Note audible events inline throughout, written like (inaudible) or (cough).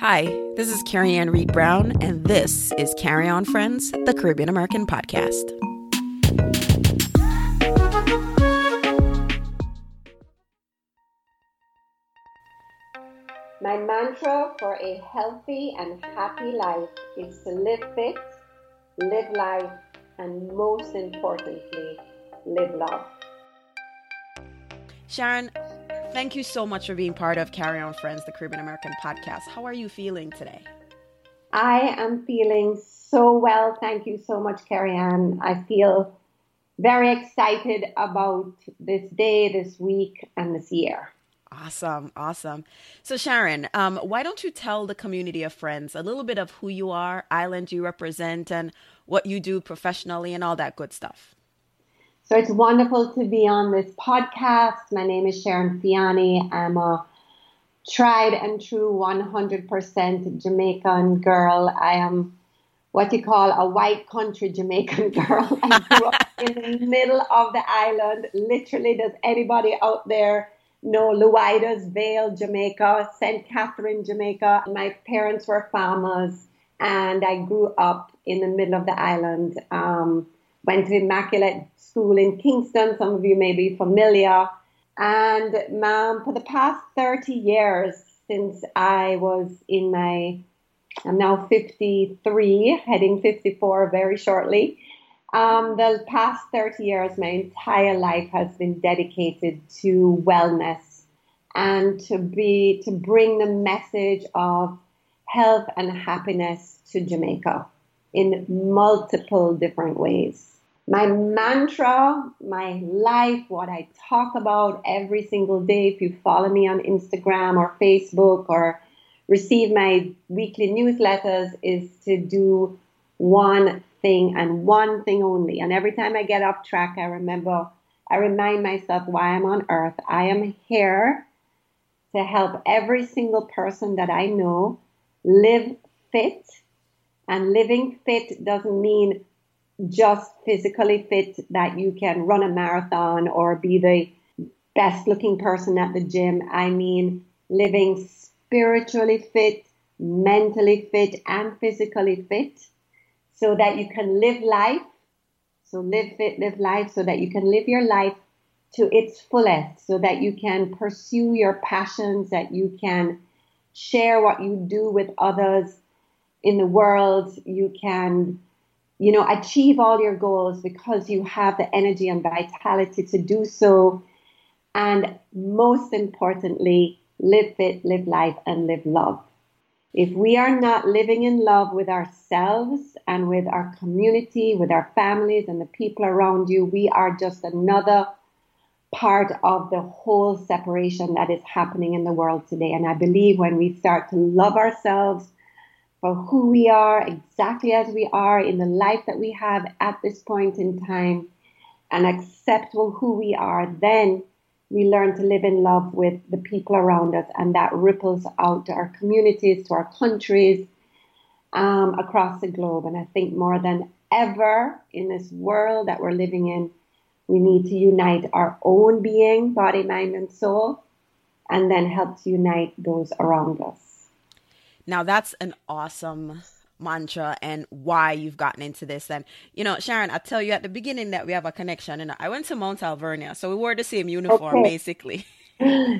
Hi, this is Carrie Ann Reed Brown, and this is Carry On Friends, the Caribbean American podcast. My mantra for a healthy and happy life is to live fit, live life, and most importantly, live love. Sharon, thank you so much for being part of Carry On Friends, the Caribbean American podcast. How are you feeling today? I am feeling so well. Thank you so much, Carrie Ann. I feel very excited about this day, this week, and this year. Awesome, awesome. So, Sharon, um, why don't you tell the community of friends a little bit of who you are, island you represent, and what you do professionally, and all that good stuff? So it's wonderful to be on this podcast. My name is Sharon Fiani. I'm a tried and true 100% Jamaican girl. I am what you call a white country Jamaican (laughs) girl. I grew up in the middle of the island. Literally, does anybody out there know Lluidas, Vale, Jamaica, St. Catherine, Jamaica? My parents were farmers, and I grew up in the middle of the island. Um, went to Immaculate School in Kingston. Some of you may be familiar. And ma'am, for the past 30 years, since I was in my, I'm now 53, heading 54 very shortly. Um, the past 30 years, my entire life has been dedicated to wellness and to be, to bring the message of health and happiness to Jamaica in multiple different ways my mantra, my life, what I talk about every single day. If you follow me on Instagram or Facebook or receive my weekly newsletters, is to do one thing and one thing only. And every time I get off track, I remember, I remind myself why I'm on earth. I am here to help every single person that I know live fit. And living fit doesn't mean just physically fit that you can run a marathon or be the best looking person at the gym. I mean, living spiritually fit, mentally fit, and physically fit so that you can live life. So, live fit, live life so that you can live your life to its fullest, so that you can pursue your passions, that you can share what you do with others in the world. You can you know, achieve all your goals because you have the energy and vitality to do so. And most importantly, live fit, live life, and live love. If we are not living in love with ourselves and with our community, with our families and the people around you, we are just another part of the whole separation that is happening in the world today. And I believe when we start to love ourselves, for who we are, exactly as we are in the life that we have at this point in time, and accept who we are, then we learn to live in love with the people around us, and that ripples out to our communities, to our countries, um, across the globe. And I think more than ever in this world that we're living in, we need to unite our own being, body, mind, and soul, and then help to unite those around us. Now that's an awesome mantra and why you've gotten into this. And you know, Sharon, I tell you at the beginning that we have a connection. And I went to Mount Alvernia, so we wore the same uniform okay. basically. (laughs)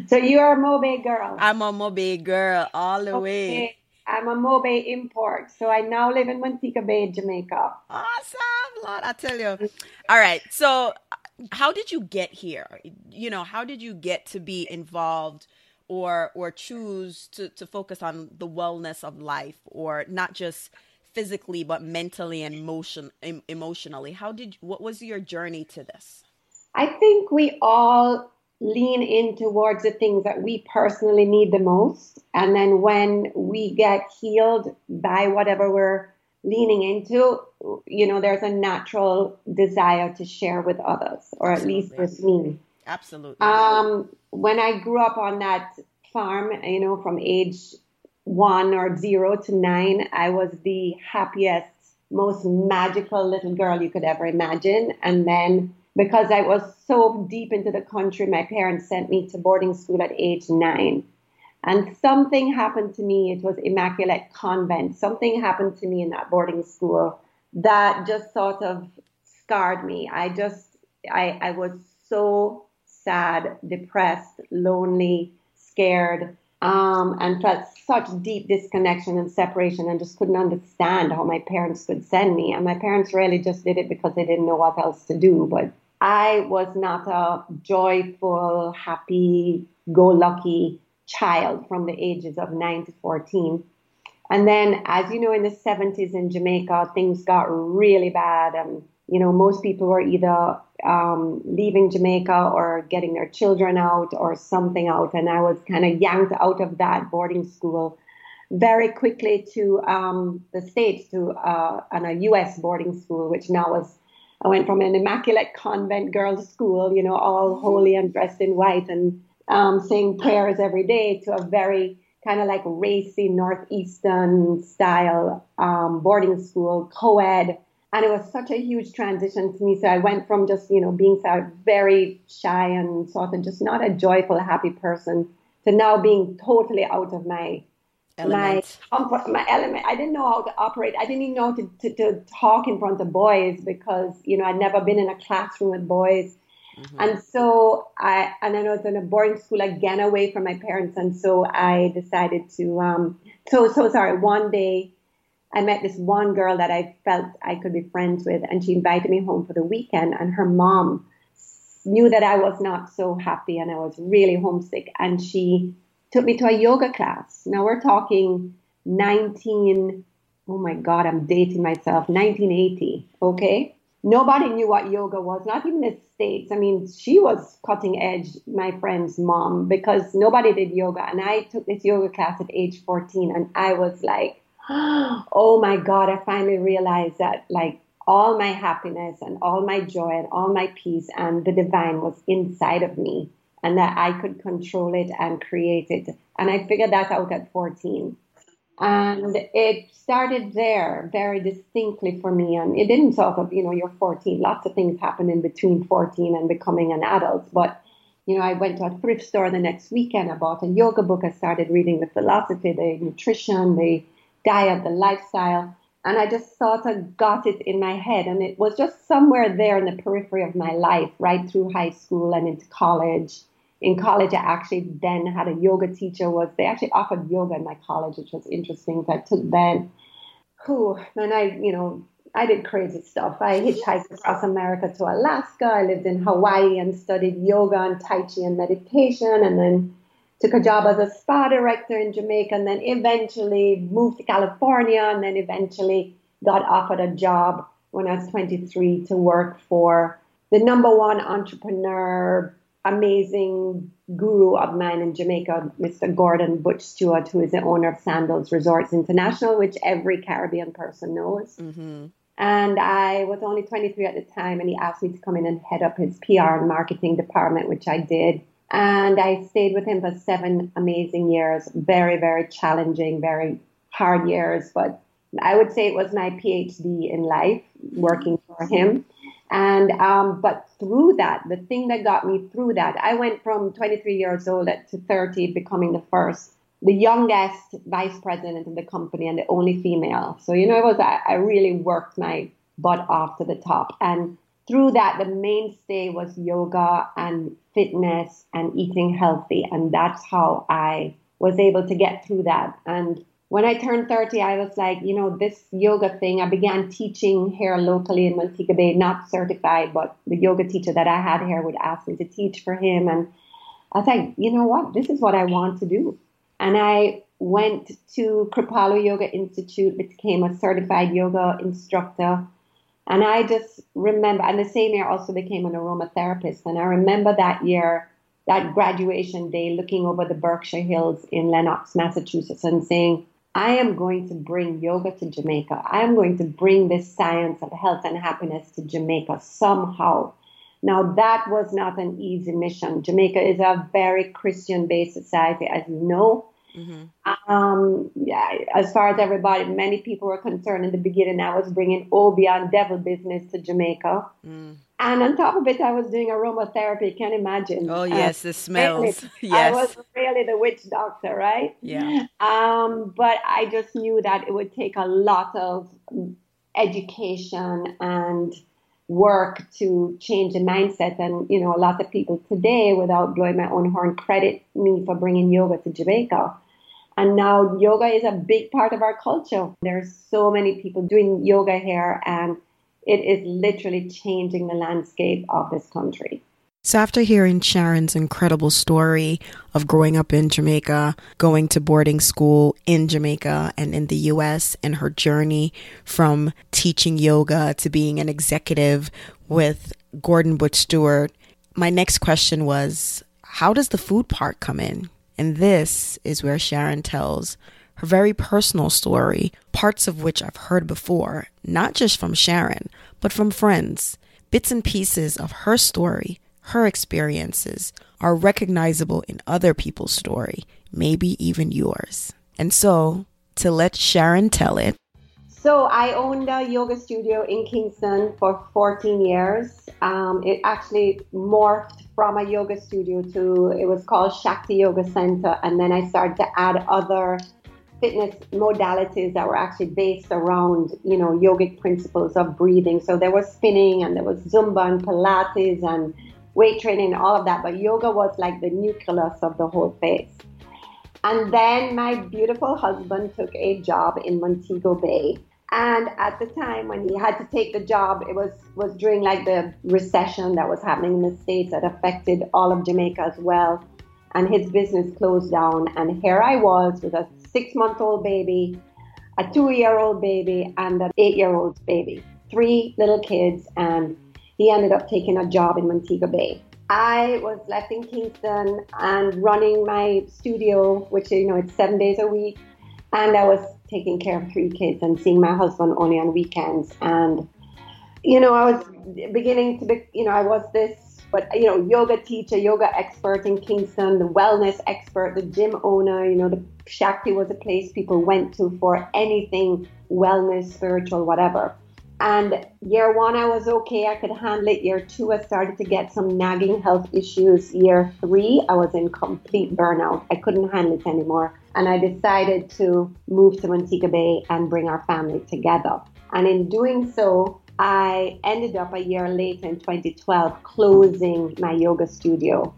So you are a MoBay girl. I'm a MoBay girl all the okay. way. I'm a MoBay import, so I now live in Montego Bay, Jamaica. Awesome, Lord, I tell you. All right, so how did you get here? You know, how did you get to be involved? Or or choose to to focus on the wellness of life or not just physically but mentally and emotion em, emotionally. How did what was your journey to this? I think we all lean in towards the things that we personally need the most. And then when we get healed by whatever we're leaning into you know there's a natural desire to share with others or at least with me Absolutely. Um, when I grew up on that farm, you know, from age one or zero to nine, I was the happiest, most magical little girl you could ever imagine. And then because I was so deep into the country, my parents sent me to boarding school at age nine. And something happened to me. It was Immaculate Convent. Something happened to me in that boarding school that just sort of scarred me. I just, I, I was so sad, depressed, lonely, scared, um, and felt such deep disconnection and separation and just couldn't understand how my parents could send me. And my parents really just did it because they didn't know what else to do. But I was not a joyful, happy, go lucky child from the ages of 9 to 14. And then, as you know, in the 70s in Jamaica, things got really bad. And, you know, most people were either um, leaving Jamaica or getting their children out or something out. And I was kind of yanked out of that boarding school very quickly to um, the States, to uh, an, a U.S. boarding school, which now was, I went from an immaculate convent girls' school, you know, all holy and dressed in white and um, saying prayers every day to a very kind of like racy northeastern style um, boarding school, co-ed. And it was such a huge transition to me. So I went from just, you know, being very shy and sort of just not a joyful, happy person to now being totally out of my element. my comfort, my element. I didn't know how to operate. I didn't even know to, to, to talk in front of boys because, you know, I'd never been in a classroom with boys. Mm-hmm. And so I, and then I was in a boarding school again away from my parents. And so I decided to, um, so, so sorry. One day I met this one girl that I felt I could be friends with and she invited me home for the weekend and her mom knew that I was not so happy and I was really homesick. And she took me to a yoga class. Now we're talking 19, oh my God, I'm dating myself, 1980. Okay. Nobody knew what yoga was, not even the States. I mean, she was cutting edge, my friend's mom, because nobody did yoga. And I took this yoga class at age 14 and I was like, (gasps) oh my God, I finally realized that like all my happiness and all my joy and all my peace and the divine was inside of me and that I could control it and create it. And I figured that out at 14. And it started there very distinctly for me. And it didn't sort of, you know, you're 14. Lots of things happen in between 14 and becoming an adult. But, you know, I went to a thrift store the next weekend. I bought a yoga book. I started reading the philosophy, the nutrition, the diet, the lifestyle. And I just sort of got it in my head. And it was just somewhere there in the periphery of my life, right through high school and into college in college, I actually then had a yoga teacher. Was they actually offered yoga in my college, which was interesting. So I took then, who and I, you know, I did crazy stuff. I hitchhiked across America to Alaska. I lived in Hawaii and studied yoga and Tai Chi and meditation, and then took a job as a spa director in Jamaica, and then eventually moved to California, and then eventually got offered a job when I was 23 to work for the number one entrepreneur amazing guru of mine in Jamaica, Mr. Gordon Butch Stewart, who is the owner of Sandals Resorts International, which every Caribbean person knows. Mm-hmm. And I was only 23 at the time, and he asked me to come in and head up his PR and marketing department, which I did. And I stayed with him for seven amazing years, very, very challenging, very hard years. But I would say it was my PhD in life working for him. And um, but through that, the thing that got me through that, I went from 23 years old at to 30, becoming the first, the youngest vice president of the company and the only female. So you know, it was I, I really worked my butt off to the top. And through that, the mainstay was yoga and fitness and eating healthy, and that's how I was able to get through that. And when I turned 30, I was like, you know, this yoga thing, I began teaching here locally in Montego Bay, not certified, but the yoga teacher that I had here would ask me to teach for him. And I was like, you know what? This is what I want to do. And I went to Kripalu Yoga Institute, became a certified yoga instructor. And I just remember, and the same year also became an aromatherapist. And I remember that year, that graduation day, looking over the Berkshire Hills in Lenox, Massachusetts, and saying, I am going to bring yoga to Jamaica. I am going to bring this science of health and happiness to Jamaica somehow. Now, that was not an easy mission. Jamaica is a very Christian based society, as you know. Mm-hmm. Um, yeah, as far as everybody, many people were concerned in the beginning, I was bringing obeah and devil business to Jamaica. Mm. And on top of it, I was doing aromatherapy. Can't imagine? Oh yes, uh, the smells. (laughs) yes, I was really the witch doctor, right? Yeah. Um, but I just knew that it would take a lot of education and work to change the mindset. And, you know, a lot of people today, without blowing my own horn, credit me for bringing yoga to Jamaica. And now yoga is a big part of our culture. There's so many people doing yoga here, and it is literally changing the landscape of this country. So, after hearing Sharon's incredible story of growing up in Jamaica, going to boarding school in Jamaica and in the US, and her journey from teaching yoga to being an executive with Gordon Butch Stewart, my next question was How does the food part come in? And this is where Sharon tells her very personal story, parts of which I've heard before, not just from Sharon, but from friends, bits and pieces of her story her experiences are recognizable in other people's story, maybe even yours. And so, to let Sharon tell it. So, I owned a yoga studio in Kingston for 14 years. Um, it actually morphed from a yoga studio to, it was called Shakti Yoga Center. And then I started to add other fitness modalities that were actually based around, you know, yogic principles of breathing. So there was spinning and there was Zumba and Pilates and weight training, all of that. But yoga was like the nucleus of the whole face. And then my beautiful husband took a job in Montego Bay. And at the time when he had to take the job, it was, was during like the recession that was happening in the States that affected all of Jamaica as well. And his business closed down. And here I was with a six month old baby, a two year old baby, and an eight year old baby. Three little kids. And he ended up taking a job in Montego Bay. I was left in Kingston and running my studio, which you know it's seven days a week, and I was taking care of three kids and seeing my husband only on weekends. And you know, I was beginning to be, you know, I was this, but you know, yoga teacher, yoga expert in Kingston, the wellness expert, the gym owner. You know, the Shakti was a place people went to for anything wellness, spiritual, whatever. And year one, I was okay. I could handle it. Year two, I started to get some nagging health issues. Year three, I was in complete burnout. I couldn't handle it anymore. And I decided to move to Montego Bay and bring our family together. And in doing so, I ended up a year later in 2012 closing my yoga studio.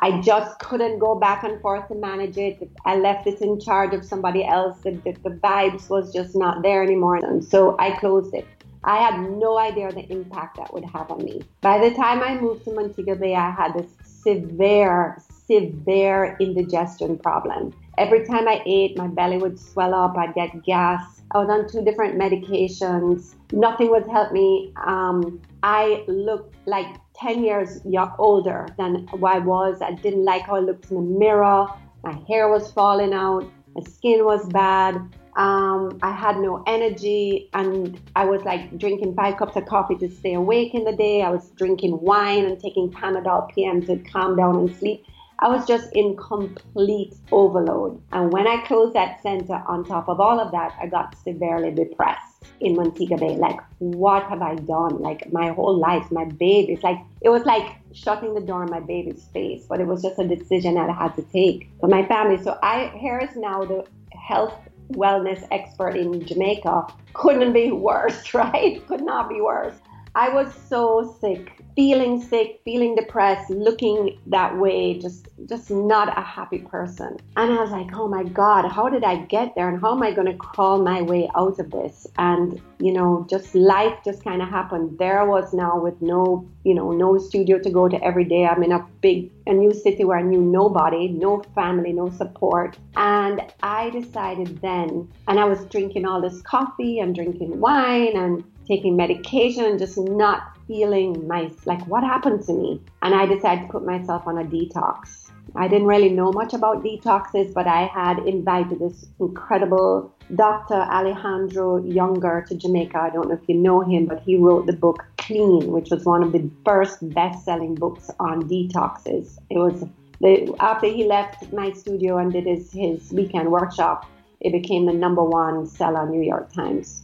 I just couldn't go back and forth to manage it. I left it in charge of somebody else. The, the, the vibes was just not there anymore. And so I closed it. I had no idea the impact that would have on me. By the time I moved to Montego Bay, I had this severe, severe indigestion problem. Every time I ate, my belly would swell up, I'd get gas. I was on two different medications. Nothing would help me. Um, I looked like 10 years older than I was. I didn't like how I looked in the mirror. My hair was falling out. My skin was bad. Um, I had no energy, and I was like drinking five cups of coffee to stay awake in the day. I was drinking wine and taking Panadol PM to calm down and sleep. I was just in complete overload. And when I closed that center, on top of all of that, I got severely depressed in Montego Bay. Like, what have I done? Like, my whole life, my baby, it's like, it was like shutting the door in my baby's face, but it was just a decision that I had to take for my family. So I, here is now the health wellness expert in Jamaica. Couldn't be worse, (laughs) right? Could not be worse. I was so sick feeling sick, feeling depressed, looking that way, just just not a happy person. And I was like, "Oh my god, how did I get there and how am I going to crawl my way out of this?" And, you know, just life just kind of happened. There I was now with no, you know, no studio to go to every day. I'm in a big a new city where I knew nobody, no family, no support. And I decided then, and I was drinking all this coffee and drinking wine and taking medication and just not feeling nice. like what happened to me and i decided to put myself on a detox i didn't really know much about detoxes but i had invited this incredible dr alejandro junger to jamaica i don't know if you know him but he wrote the book clean which was one of the first best-selling books on detoxes it was the, after he left my studio and did his, his weekend workshop, it became the number one seller New York Times.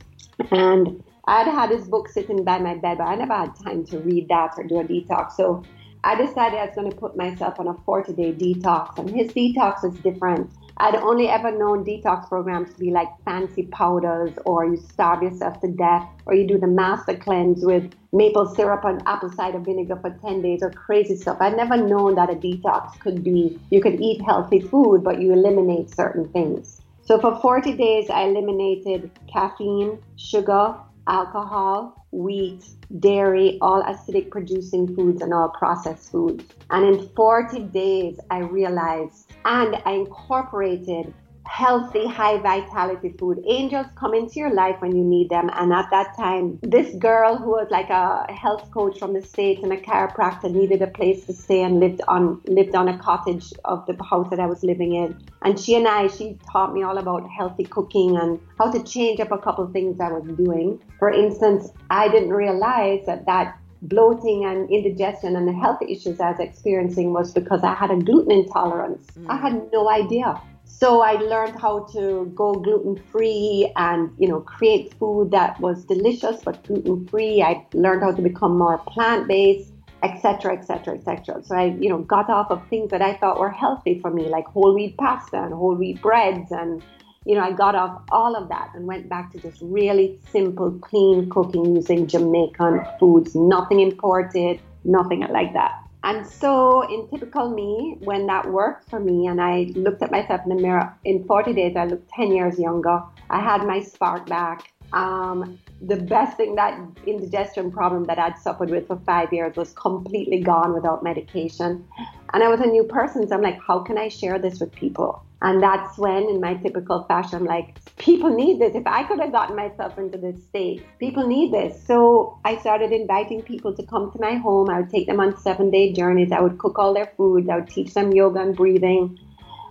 And I'd had his book sitting by my bed, but I never had time to read that or do a detox. So I decided I was going to put myself on a 40 day detox. And his detox is different. I'd only ever known detox programs to be like fancy powders, or you starve yourself to death, or you do the master cleanse with maple syrup and apple cider vinegar for 10 days, or crazy stuff. I'd never known that a detox could be you could eat healthy food, but you eliminate certain things. So for 40 days, I eliminated caffeine, sugar, alcohol, wheat, dairy, all acidic producing foods, and all processed foods. And in 40 days, I realized and I incorporated healthy, high vitality food. Angels come into your life when you need them. And at that time, this girl who was like a health coach from the States and a chiropractor needed a place to stay and lived on lived on a cottage of the house that I was living in. And she and I, she taught me all about healthy cooking and how to change up a couple things I was doing. For instance, I didn't realize that that bloating and indigestion and the health issues I was experiencing was because I had a gluten intolerance. Mm. I had no idea. So I learned how to go gluten free and, you know, create food that was delicious but gluten free. I learned how to become more plant based, etc., etc., etc. So I, you know, got off of things that I thought were healthy for me, like whole wheat pasta and whole wheat breads and you know, I got off all of that and went back to just really simple, clean cooking using Jamaican foods, nothing imported, nothing like that. And so, in typical me, when that worked for me, and I looked at myself in the mirror, in 40 days, I looked 10 years younger. I had my spark back. Um, the best thing that indigestion problem that I'd suffered with for five years was completely gone without medication. And I was a new person. So I'm like, how can I share this with people? And that's when, in my typical fashion, I'm like, people need this. If I could have gotten myself into this state, people need this. So I started inviting people to come to my home. I would take them on seven day journeys. I would cook all their food. I would teach them yoga and breathing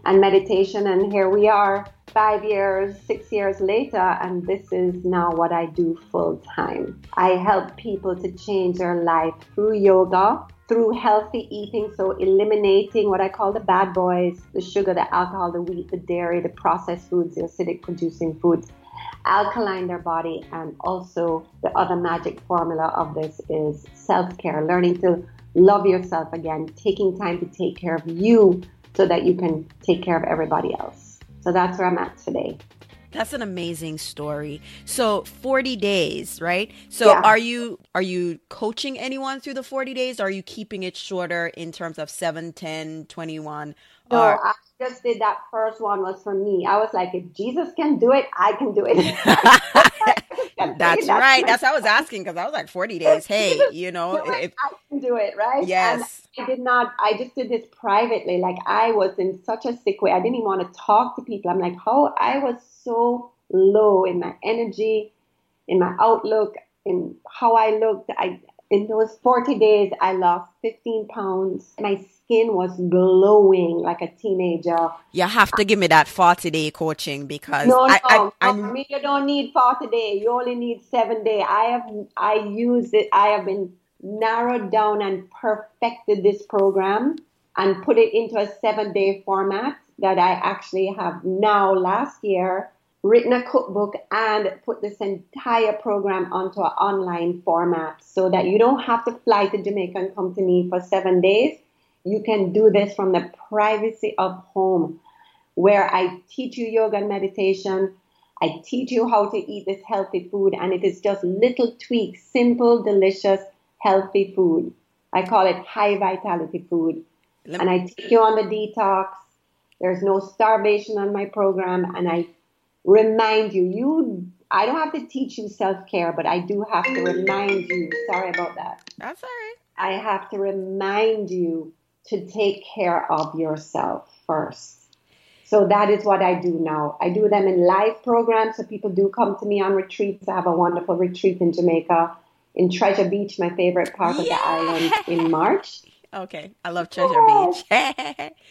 and meditation. And here we are, five years, six years later, and this is now what I do full time. I help people to change their life through yoga through healthy eating, so eliminating what I call the bad boys the sugar, the alcohol, the wheat, the dairy, the processed foods, the acidic producing foods, alkaline their body, and also the other magic formula of this is self care, learning to love yourself again, taking time to take care of you so that you can take care of everybody else. So that's where I'm at today. That's an amazing story. So 40 days, right? So yeah. are you are you coaching anyone through the 40 days? Are you keeping it shorter in terms of 7, 10, 21? Or... I just did that first one was for me. I was like, if Jesus can do it, I can do it. (laughs) That's (laughs) right. That's what I was asking because I was like 40 days. Hey, you know, if, I can do it, right? Yes. And I did not, I just did this privately. Like I was in such a sick way. I didn't even want to talk to people. I'm like, how I was so low in my energy, in my outlook, in how I looked. I in those 40 days, I lost 15 pounds. My skin was glowing like a teenager. You have to give me that 40 day coaching because no, no, I, I, you don't need 40 day. You only need seven day. I have, I use it. I have been narrowed down and perfected this program and put it into a seven day format that I actually have now last year written a cookbook and put this entire program onto an online format so that you don't have to fly to Jamaica and come to me for seven days. You can do this from the privacy of home where I teach you yoga and meditation. I teach you how to eat this healthy food and it is just little tweaks, simple, delicious, healthy food. I call it high vitality food. And I take you on the detox. There's no starvation on my program and I remind you. You, I don't have to teach you self care, but I do have to remind you. Sorry about that. That's all right. I have to remind you to take care of yourself first. So that is what I do now. I do them in live programs. So people do come to me on retreats. I have a wonderful retreat in Jamaica, in Treasure Beach, my favorite part of the island, in March. (laughs) Okay, I love Treasure. Beach. (laughs)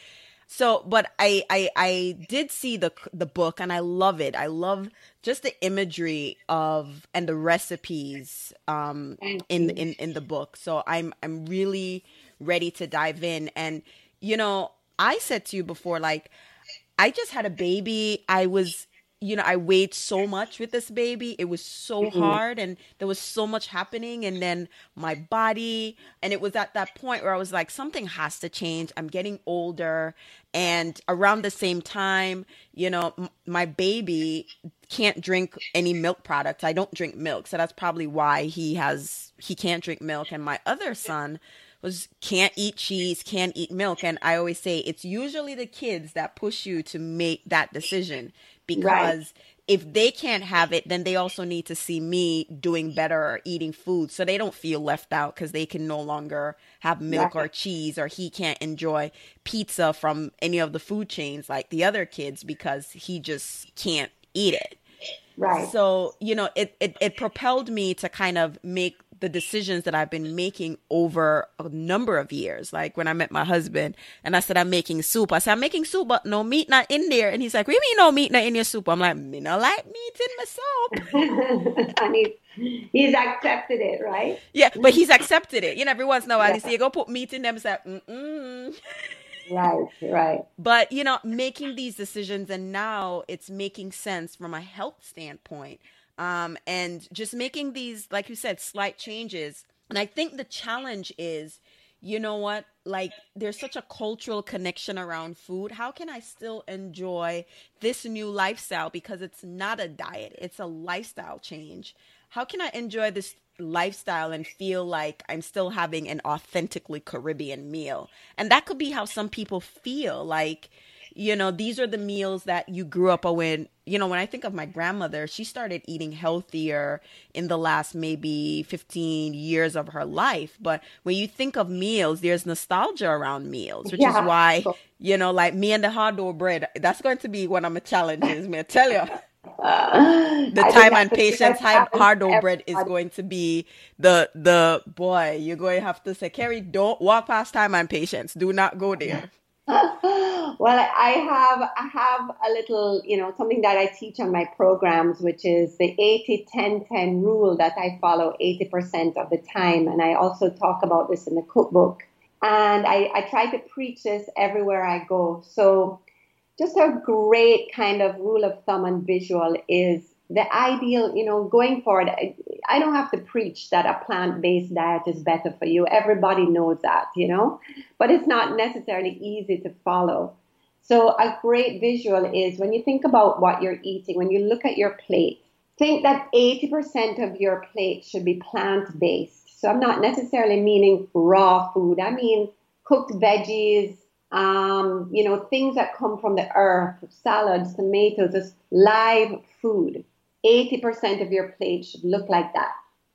So, but I, I I did see the the book and I love it. I love just the imagery of and the recipes um in in in the book. So I'm I'm really ready to dive in and you know I said to you before, like, I just had a baby. I was you know, I weighed so much with this baby. It was so mm-hmm. hard and there was so much happening. And then my body, and it was at that point where I was like, something has to change. I'm getting older. And around the same time, you know, m- my baby can't drink any milk products. I don't drink milk. So that's probably why he has, he can't drink milk. And my other son, was can't eat cheese, can't eat milk. And I always say it's usually the kids that push you to make that decision because right. if they can't have it, then they also need to see me doing better or eating food so they don't feel left out because they can no longer have milk right. or cheese or he can't enjoy pizza from any of the food chains like the other kids because he just can't eat it. Right. So, you know, it, it, it propelled me to kind of make the decisions that I've been making over a number of years. Like when I met my husband and I said, I'm making soup. I said, I'm making soup, but no meat not in there. And he's like, what do you mean no meat not in your soup? I'm like, me not like meat in my soup. (laughs) and he's, he's accepted it, right? Yeah, but he's accepted it. You know, every once in a while, yeah. he say, go put meat in them. It's like, mm-mm. Right, right. But, you know, making these decisions and now it's making sense from a health standpoint um, and just making these, like you said, slight changes. And I think the challenge is, you know what? Like, there's such a cultural connection around food. How can I still enjoy this new lifestyle? Because it's not a diet, it's a lifestyle change. How can I enjoy this lifestyle and feel like I'm still having an authentically Caribbean meal? And that could be how some people feel. Like, you know, these are the meals that you grew up with. You know, when I think of my grandmother, she started eating healthier in the last maybe 15 years of her life. But when you think of meals, there's nostalgia around meals, which yeah. is why, you know, like me and the hard dough bread, that's going to be one of my challenges, I Tell you. Uh, (laughs) the time and patience hard dough bread is going to be the the boy you're going to have to say Carrie don't walk past time and patience do not go there well, I have I have a little, you know, something that I teach on my programs, which is the 80-10-10 rule that I follow 80% of the time. And I also talk about this in the cookbook. And I, I try to preach this everywhere I go. So just a great kind of rule of thumb and visual is the ideal, you know, going forward, I, I don't have to preach that a plant based diet is better for you. Everybody knows that, you know, but it's not necessarily easy to follow. So, a great visual is when you think about what you're eating, when you look at your plate, think that 80% of your plate should be plant based. So, I'm not necessarily meaning raw food, I mean cooked veggies, um, you know, things that come from the earth, salads, tomatoes, just live food. 80% of your plate should look like that.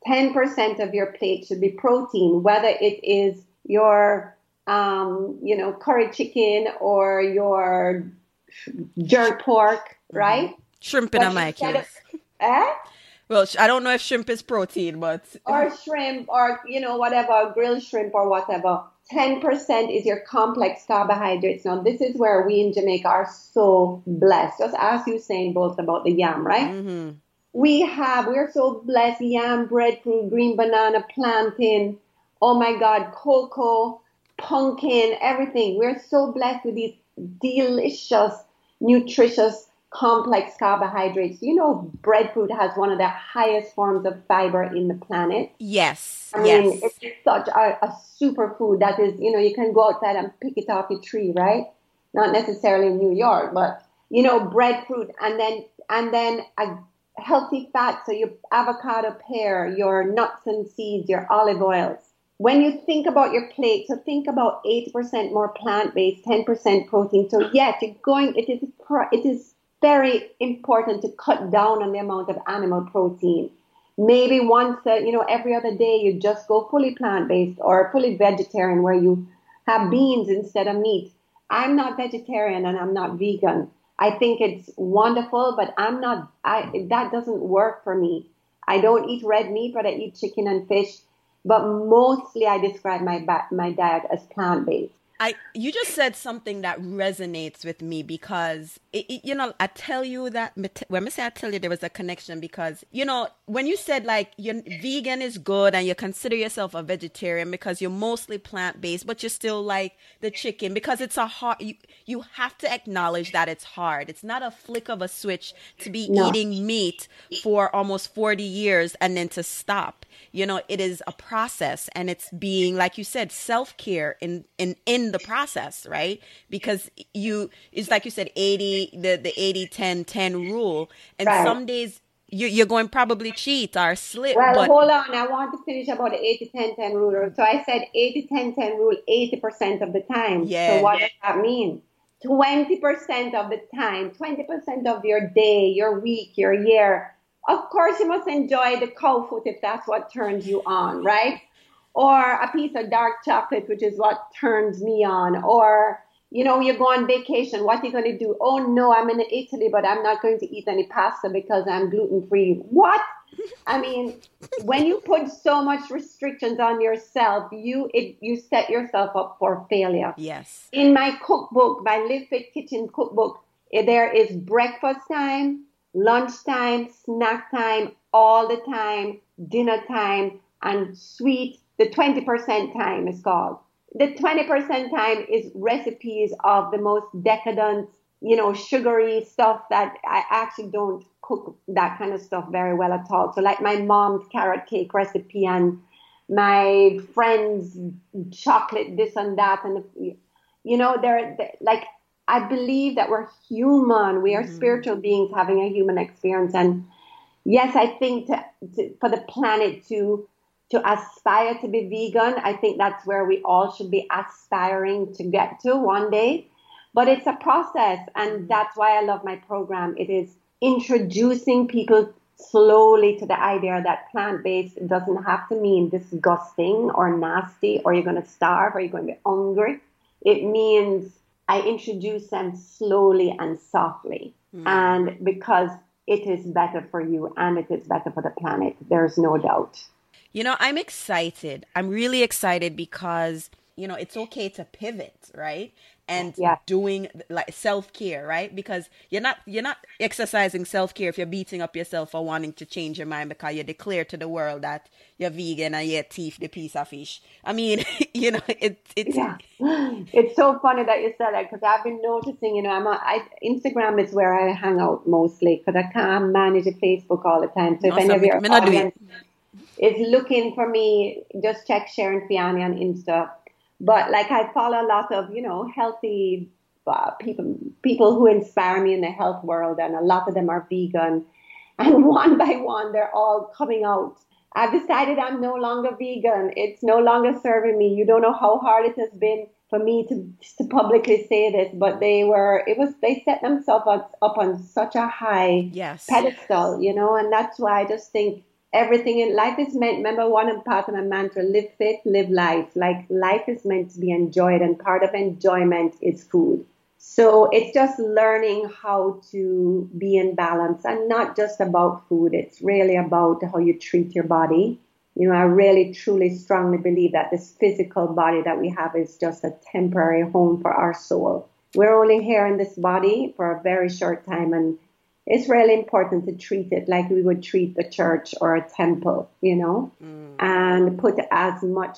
10% of your plate should be protein, whether it is your, um, you know, curry chicken or your jerk pork, mm-hmm. right? Shrimp in my case. Eh? Well, I don't know if shrimp is protein, but or shrimp or you know whatever grilled shrimp or whatever. 10% is your complex carbohydrates. Now, this is where we in Jamaica are so blessed. Just ask Usain Bolt about the yam, right? Mm-hmm. We have, we're so blessed yam, breadfruit, green banana, plantain, oh my God, cocoa, pumpkin, everything. We're so blessed with these delicious, nutritious complex carbohydrates. You know, breadfruit has one of the highest forms of fiber in the planet. Yes. I yes. mean, it's such a, a superfood that is, you know, you can go outside and pick it off a tree, right? Not necessarily in New York, but you know, breadfruit, and then and then a healthy fat, so your avocado, pear, your nuts and seeds, your olive oils. When you think about your plate, so think about 80% more plant-based, 10% protein. So yes, you're going. It is it is very important to cut down on the amount of animal protein. Maybe once, uh, you know, every other day you just go fully plant based or fully vegetarian where you have beans instead of meat. I'm not vegetarian and I'm not vegan. I think it's wonderful, but I'm not, I, that doesn't work for me. I don't eat red meat, but I eat chicken and fish. But mostly I describe my, my diet as plant based. I you just said something that resonates with me because it, it, you know I tell you that when I say I tell you there was a connection because you know when you said like you're vegan is good and you consider yourself a vegetarian because you're mostly plant based but you're still like the chicken because it's a hard you you have to acknowledge that it's hard it's not a flick of a switch to be no. eating meat for almost 40 years and then to stop you know it is a process and it's being like you said self-care in in in the process right because you it's like you said 80 the the 80 10 10 rule and right. some days you, you're going probably cheat or slip. Well, but... hold on. I want to finish about the 80 10 10 rule. So I said 80 10 10 rule 80% of the time. Yeah. So what does that mean? 20% of the time, 20% of your day, your week, your year, of course, you must enjoy the cow foot if that's what turns you on, right? Or a piece of dark chocolate, which is what turns me on. Or, you know, you go on vacation. What are you going to do? Oh, no, I'm in Italy, but I'm not going to eat any pasta because I'm gluten free. What? I mean, when you put so much restrictions on yourself, you it, you set yourself up for failure. Yes. In my cookbook, my Live Fit Kitchen cookbook, eh, there is breakfast time, lunchtime, snack time, all the time, dinner time, and sweet, the 20% time is called. The 20% time is recipes of the most decadent, you know, sugary stuff that I actually don't cook that kind of stuff very well at all. So like my mom's carrot cake recipe and my friend's chocolate this and that and you know they're, they're like I believe that we're human. We are mm-hmm. spiritual beings having a human experience. And yes, I think to, to, for the planet to to aspire to be vegan, I think that's where we all should be aspiring to get to one day. But it's a process, and mm-hmm. that's why I love my program. It is introducing people slowly to the idea that plant based doesn't have to mean disgusting or nasty, or you're going to starve, or you're going to be hungry. It means I introduce them slowly and softly. Mm. And because it is better for you and it is better for the planet, there's no doubt. You know, I'm excited. I'm really excited because, you know, it's okay to pivot, right? and yeah. doing like self-care right? Because you're not you're not exercising self-care if you're beating up yourself for wanting to change your mind because you declare to the world that you're vegan and you teeth the piece of fish. I mean (laughs) you know it, it's yeah. It's so funny that you said that because i've been noticing you know i'm a, I, instagram is where i hang out mostly because i can't manage a facebook all the time. So if any of your is looking for me just check sharon fiani on insta but like I follow a lot of, you know, healthy uh, people, people who inspire me in the health world, and a lot of them are vegan. (laughs) And one by one, they're all coming out. I've decided I'm no longer vegan. It's no longer serving me. You don't know how hard it has been for me to to publicly say this, but they were. It was they set themselves up, up on such a high yes. pedestal, you know, and that's why I just think everything in life is meant remember one part of my mantra live fit live life. Like life is meant to be enjoyed and part of enjoyment is food. So it's just learning how to be in balance and not just about food. It's really about how you treat your body. You know i really truly strongly believe that this physical body that we have is just a temporary home for our soul. We're only here in this body for a very short time and it's really important to treat it like we would treat a church or a temple, you know, mm. and put as much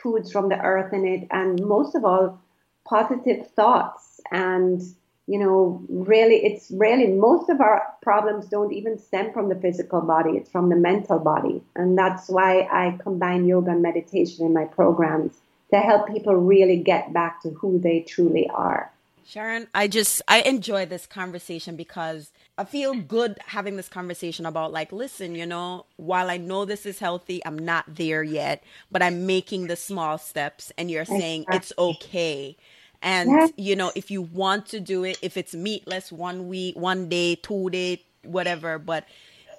foods from the earth in it, and most of all, positive thoughts. And, you know, really, it's really most of our problems don't even stem from the physical body, it's from the mental body. And that's why I combine yoga and meditation in my programs to help people really get back to who they truly are. Sharon, I just I enjoy this conversation because I feel good having this conversation about like, listen, you know, while I know this is healthy, I'm not there yet, but I'm making the small steps and you're saying it's okay. And yes. you know, if you want to do it, if it's meatless one week, one day, two day, whatever, but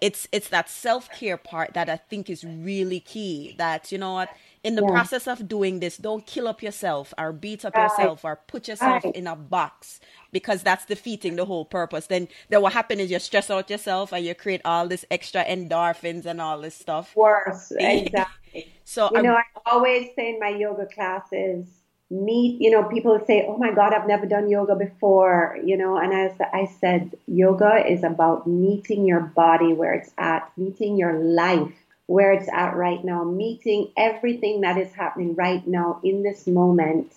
it's it's that self-care part that I think is really key. That you know what, in the yeah. process of doing this, don't kill up yourself or beat up right. yourself or put yourself right. in a box because that's defeating the whole purpose. Then, then what happens is you stress out yourself and you create all this extra endorphins and all this stuff. Worse, (laughs) exactly. so you I, know, I always say in my yoga classes, meet, you know, people say, oh my God, I've never done yoga before, you know, and as I said, yoga is about meeting your body where it's at, meeting your life where it's at right now, meeting everything that is happening right now in this moment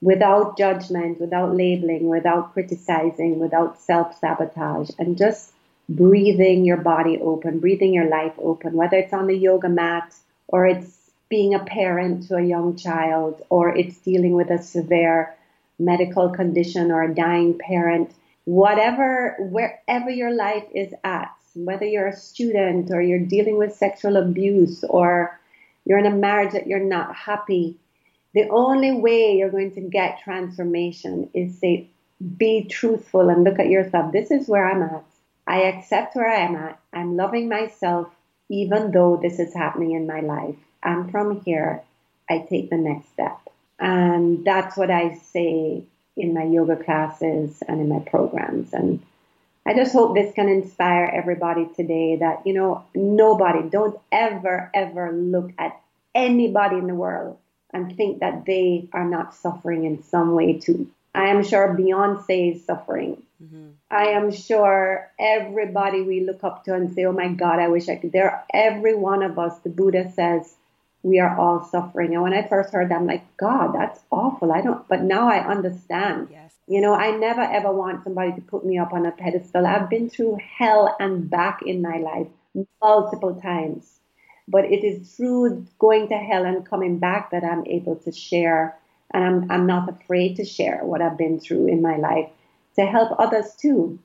without judgment, without labeling, without criticizing, without self sabotage, and just breathing your body open, breathing your life open, whether it's on the yoga mat or it's being a parent to a young child or it's dealing with a severe medical condition or a dying parent, whatever, wherever your life is at, whether you're a student or you're dealing with sexual abuse or you're in a marriage that you're not happy, the only way you're going to get transformation is say, be truthful and look at yourself. This is where I'm at. I accept where I am at. I'm loving myself even though this is happening in my life. And from here, I take the next step. And that's what I say in my yoga classes and in my programs. And I just hope this can inspire everybody today that, you know, nobody, don't ever, ever look at anybody in the world and think that they are not suffering in some way too. I am sure Beyonce is suffering. Mm-hmm. I am sure everybody we look up to and say, oh my God, I wish I could. There, every one of us, the Buddha says, we are all suffering. And when I first heard that, I'm like, God, that's awful. I don't, but now I understand. Yes. You know, I never ever want somebody to put me up on a pedestal. I've been through hell and back in my life multiple times. But it is through going to hell and coming back that I'm able to share. And I'm, I'm not afraid to share what I've been through in my life to help others too.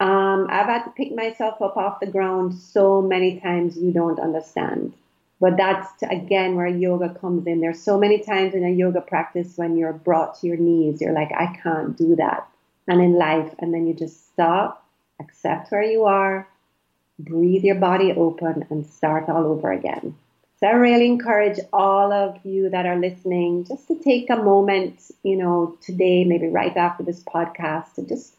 Um, I've had to pick myself up off the ground so many times you don't understand. But that's again where yoga comes in. There's so many times in a yoga practice when you're brought to your knees, you're like, I can't do that. And in life, and then you just stop, accept where you are, breathe your body open, and start all over again. So I really encourage all of you that are listening just to take a moment, you know, today, maybe right after this podcast, to just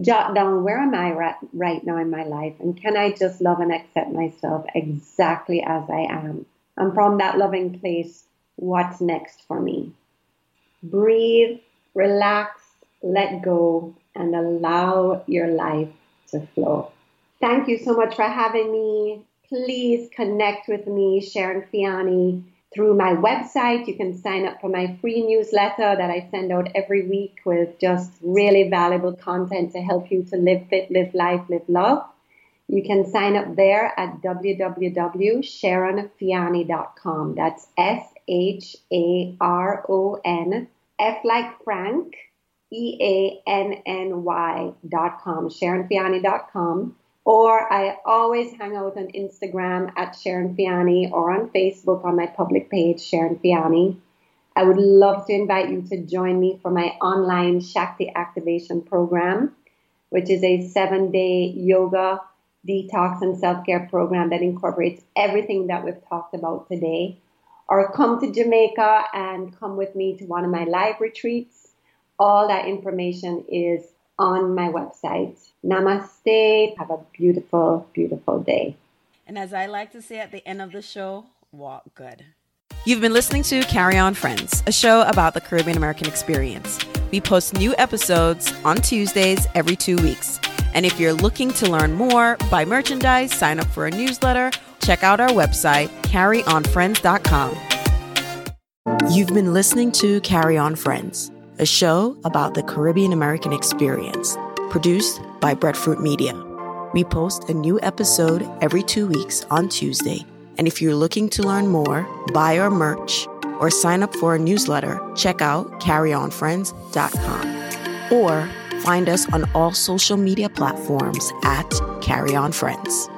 jot down where am I right, right now in my life and can I just love and accept myself exactly as I am? And from that loving place, what's next for me? Breathe, relax, let go, and allow your life to flow. Thank you so much for having me. Please connect with me, Sharon Feanny through my website. You can sign up for my free newsletter that I send out every week with just really valuable content to help you to live fit, live life, live love. You can sign up there at www.sharonfeanny.com. That's S H A R O N F like Frank, E A N N Y.com, sharonfeanny.com. Or I always hang out on Instagram at Sharon Feanny or on Facebook on my public page, Sharon Feanny. I would love to invite you to join me for my online Shakti Activation Program, which is a seven day yoga, detox, and self care program that incorporates everything that we've talked about today. Or come to Jamaica and come with me to one of my live retreats. All that information is on my website. Namaste. Have a beautiful, beautiful day. And as I like to say at the end of the show, walk good. You've been listening to Carry On Friends, a show about the Caribbean American experience. We post new episodes on Tuesdays every two weeks. And if you're looking to learn more, buy merchandise, sign up for a newsletter, check out our website, carryonfriends.com. You've been listening to Carry On Friends a show about the Caribbean American experience, produced by Breadfruit Media. We post a new episode every two weeks on Tuesday. And if you're looking to learn more, buy our merch, or sign up for a newsletter, check out carryonfriends.com or find us on all social media platforms at Carry On Friends.